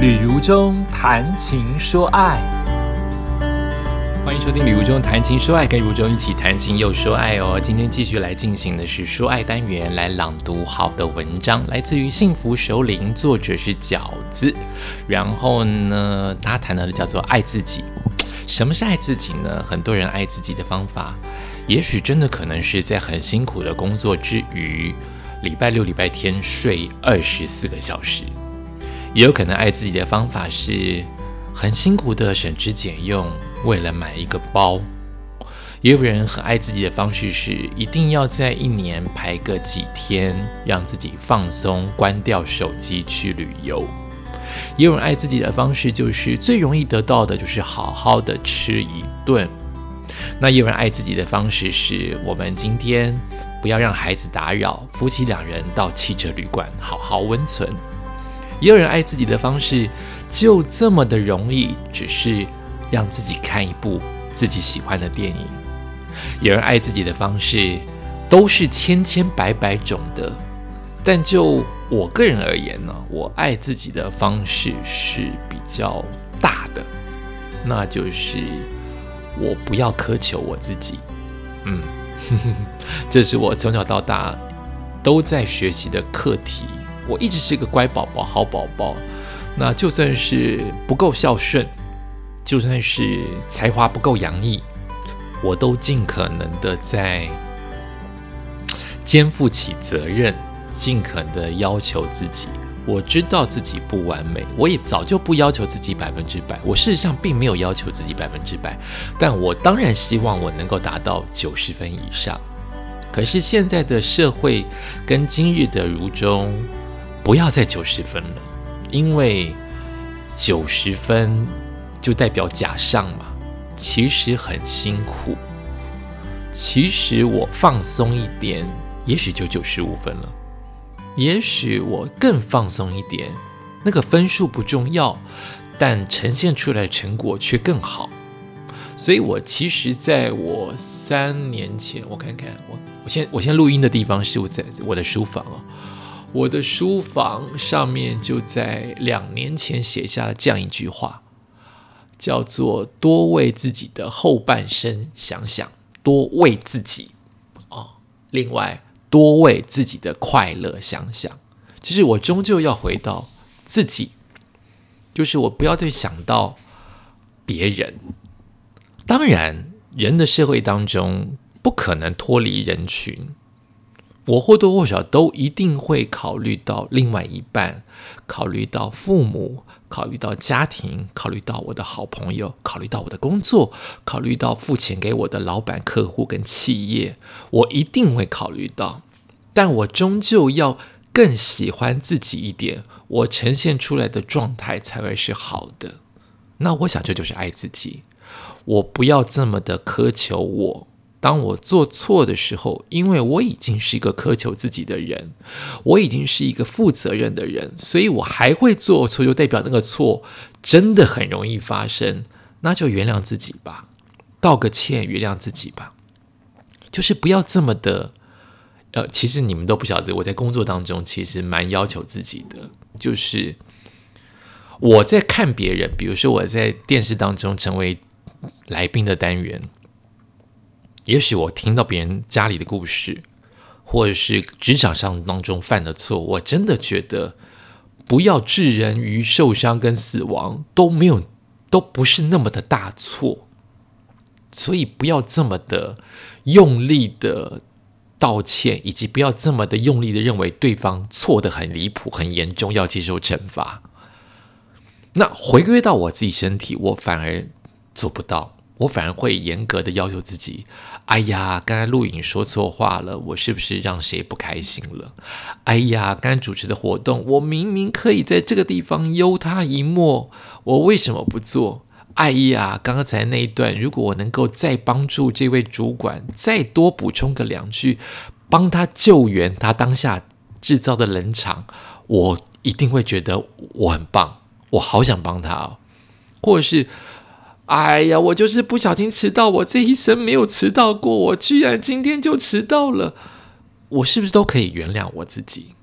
旅如中谈情说爱，欢迎收听《旅如中谈情说爱》，跟如中一起谈情又说爱哦。今天继续来进行的是说爱单元，来朗读好的文章，来自于幸福首领，作者是饺子。然后呢，他谈到的叫做爱自己。什么是爱自己呢？很多人爱自己的方法，也许真的可能是在很辛苦的工作之余，礼拜六、礼拜天睡二十四个小时。也有可能爱自己的方法是很辛苦的省吃俭用，为了买一个包。也有人很爱自己的方式是一定要在一年排个几天，让自己放松，关掉手机去旅游。也有人爱自己的方式就是最容易得到的就是好好的吃一顿。那也有人爱自己的方式是我们今天不要让孩子打扰，夫妻两人到汽车旅馆好好温存。也有人爱自己的方式就这么的容易，只是让自己看一部自己喜欢的电影。有人爱自己的方式都是千千百百种的，但就我个人而言呢，我爱自己的方式是比较大的，那就是我不要苛求我自己。嗯，这是我从小到大都在学习的课题。我一直是个乖宝宝、好宝宝，那就算是不够孝顺，就算是才华不够洋溢，我都尽可能的在肩负起责任，尽可能的要求自己。我知道自己不完美，我也早就不要求自己百分之百。我事实上并没有要求自己百分之百，但我当然希望我能够达到九十分以上。可是现在的社会跟今日的如中。不要再九十分了，因为九十分就代表假上嘛。其实很辛苦，其实我放松一点，也许就九十五分了。也许我更放松一点，那个分数不重要，但呈现出来的成果却更好。所以我其实在我三年前，我看看我我先我先录音的地方是我在我的书房哦。我的书房上面就在两年前写下了这样一句话，叫做“多为自己的后半生想想，多为自己哦，另外多为自己的快乐想想。”其实我终究要回到自己，就是我不要再想到别人。当然，人的社会当中不可能脱离人群。我或多或少都一定会考虑到另外一半，考虑到父母，考虑到家庭，考虑到我的好朋友，考虑到我的工作，考虑到付钱给我的老板、客户跟企业，我一定会考虑到。但我终究要更喜欢自己一点，我呈现出来的状态才会是好的。那我想这就是爱自己，我不要这么的苛求我。当我做错的时候，因为我已经是一个苛求自己的人，我已经是一个负责任的人，所以我还会做错，就代表那个错真的很容易发生。那就原谅自己吧，道个歉，原谅自己吧。就是不要这么的，呃，其实你们都不晓得，我在工作当中其实蛮要求自己的。就是我在看别人，比如说我在电视当中成为来宾的单元。也许我听到别人家里的故事，或者是职场上当中犯的错，我真的觉得不要置人于受伤跟死亡都没有，都不是那么的大错，所以不要这么的用力的道歉，以及不要这么的用力的认为对方错的很离谱、很严重，要接受惩罚。那回归到我自己身体，我反而做不到。我反而会严格的要求自己。哎呀，刚才录影说错话了，我是不是让谁不开心了？哎呀，刚才主持的活动，我明明可以在这个地方悠他一默，我为什么不做？哎呀，刚才那一段，如果我能够再帮助这位主管再多补充个两句，帮他救援他当下制造的冷场，我一定会觉得我很棒，我好想帮他哦，或者是。哎呀，我就是不小心迟到，我这一生没有迟到过，我居然今天就迟到了，我是不是都可以原谅我自己？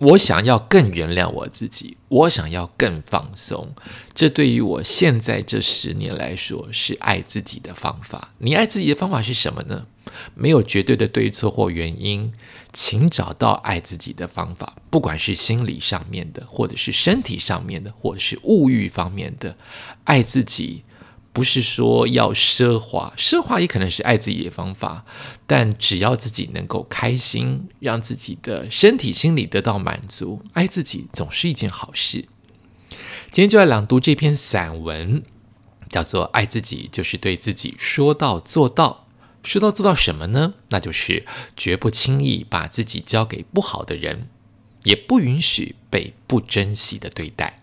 我想要更原谅我自己，我想要更放松。这对于我现在这十年来说，是爱自己的方法。你爱自己的方法是什么呢？没有绝对的对错或原因，请找到爱自己的方法，不管是心理上面的，或者是身体上面的，或者是物欲方面的，爱自己。不是说要奢华，奢华也可能是爱自己的方法，但只要自己能够开心，让自己的身体、心理得到满足，爱自己总是一件好事。今天就来朗读这篇散文，叫做《爱自己就是对自己说到做到》。说到做到什么呢？那就是绝不轻易把自己交给不好的人，也不允许被不珍惜的对待。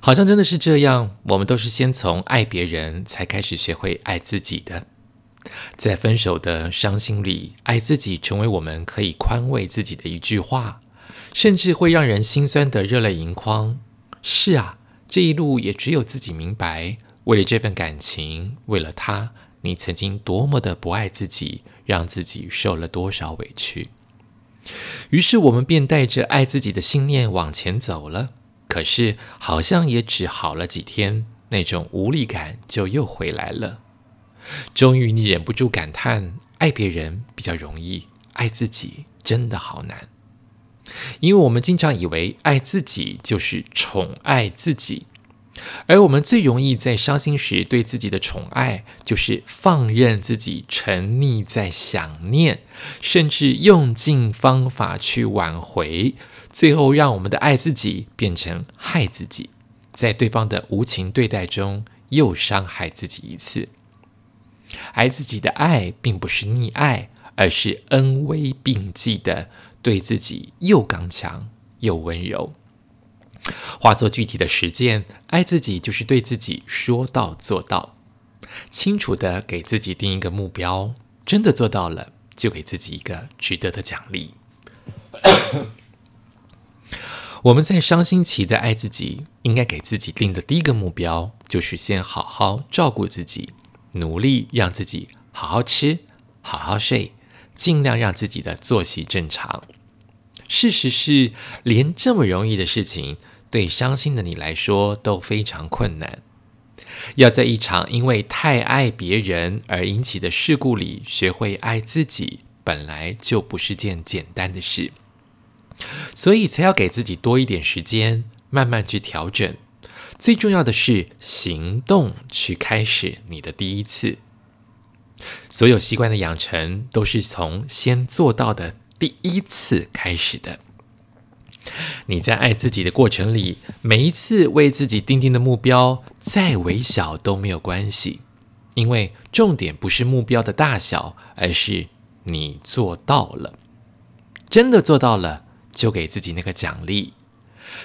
好像真的是这样，我们都是先从爱别人才开始学会爱自己的。在分手的伤心里，爱自己成为我们可以宽慰自己的一句话，甚至会让人心酸的热泪盈眶。是啊，这一路也只有自己明白，为了这份感情，为了他，你曾经多么的不爱自己，让自己受了多少委屈。于是我们便带着爱自己的信念往前走了。可是，好像也只好了几天，那种无力感就又回来了。终于，你忍不住感叹：爱别人比较容易，爱自己真的好难。因为我们经常以为爱自己就是宠爱自己，而我们最容易在伤心时对自己的宠爱，就是放任自己沉溺在想念，甚至用尽方法去挽回。最后，让我们的爱自己变成害自己，在对方的无情对待中又伤害自己一次。爱自己的爱并不是溺爱，而是恩威并济的对自己又刚强又温柔。化作具体的实践，爱自己就是对自己说到做到，清楚的给自己定一个目标，真的做到了，就给自己一个值得的奖励。我们在伤心期的爱自己，应该给自己定的第一个目标，就是先好好照顾自己，努力让自己好好吃、好好睡，尽量让自己的作息正常。事实是，连这么容易的事情，对伤心的你来说都非常困难。要在一场因为太爱别人而引起的事故里，学会爱自己，本来就不是件简单的事。所以才要给自己多一点时间，慢慢去调整。最重要的是行动，去开始你的第一次。所有习惯的养成，都是从先做到的第一次开始的。你在爱自己的过程里，每一次为自己定定的目标，再微小都没有关系，因为重点不是目标的大小，而是你做到了，真的做到了。就给自己那个奖励，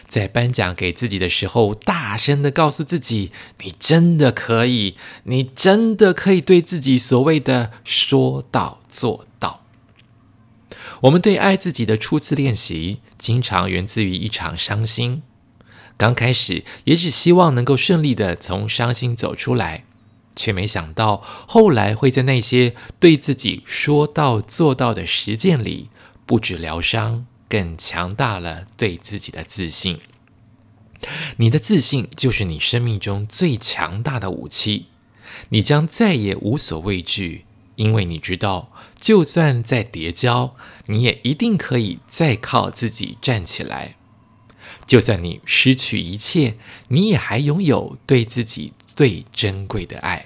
在颁奖给自己的时候，大声的告诉自己：“你真的可以，你真的可以对自己所谓的说到做到。”我们对爱自己的初次练习，经常源自于一场伤心。刚开始也只希望能够顺利的从伤心走出来，却没想到后来会在那些对自己说到做到的实践里，不止疗伤。更强大了对自己的自信，你的自信就是你生命中最强大的武器，你将再也无所畏惧，因为你知道，就算再跌跤，你也一定可以再靠自己站起来。就算你失去一切，你也还拥有对自己最珍贵的爱。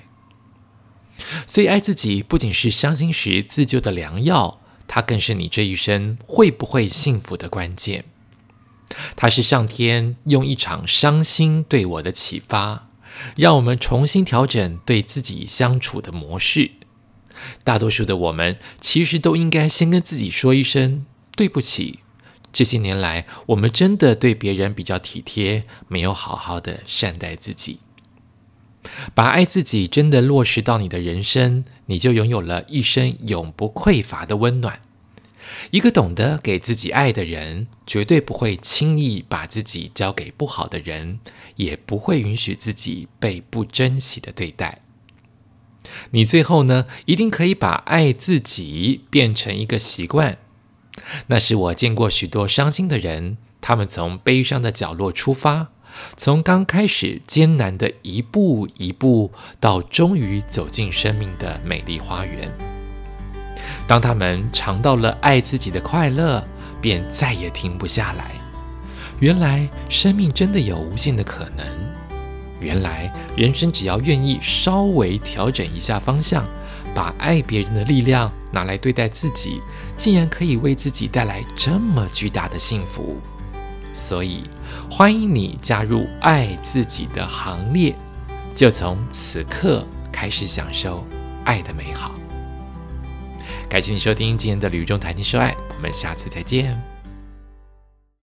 所以，爱自己不仅是伤心时自救的良药。它更是你这一生会不会幸福的关键。它是上天用一场伤心对我的启发，让我们重新调整对自己相处的模式。大多数的我们其实都应该先跟自己说一声对不起。这些年来，我们真的对别人比较体贴，没有好好的善待自己。把爱自己真的落实到你的人生，你就拥有了一生永不匮乏的温暖。一个懂得给自己爱的人，绝对不会轻易把自己交给不好的人，也不会允许自己被不珍惜的对待。你最后呢，一定可以把爱自己变成一个习惯。那是我见过许多伤心的人，他们从悲伤的角落出发，从刚开始艰难的一步一步，到终于走进生命的美丽花园。当他们尝到了爱自己的快乐，便再也停不下来。原来生命真的有无限的可能。原来人生只要愿意稍微调整一下方向。把爱别人的力量拿来对待自己，竟然可以为自己带来这么巨大的幸福。所以，欢迎你加入爱自己的行列，就从此刻开始享受爱的美好。感谢你收听今天的旅中谈情说爱，我们下次再见。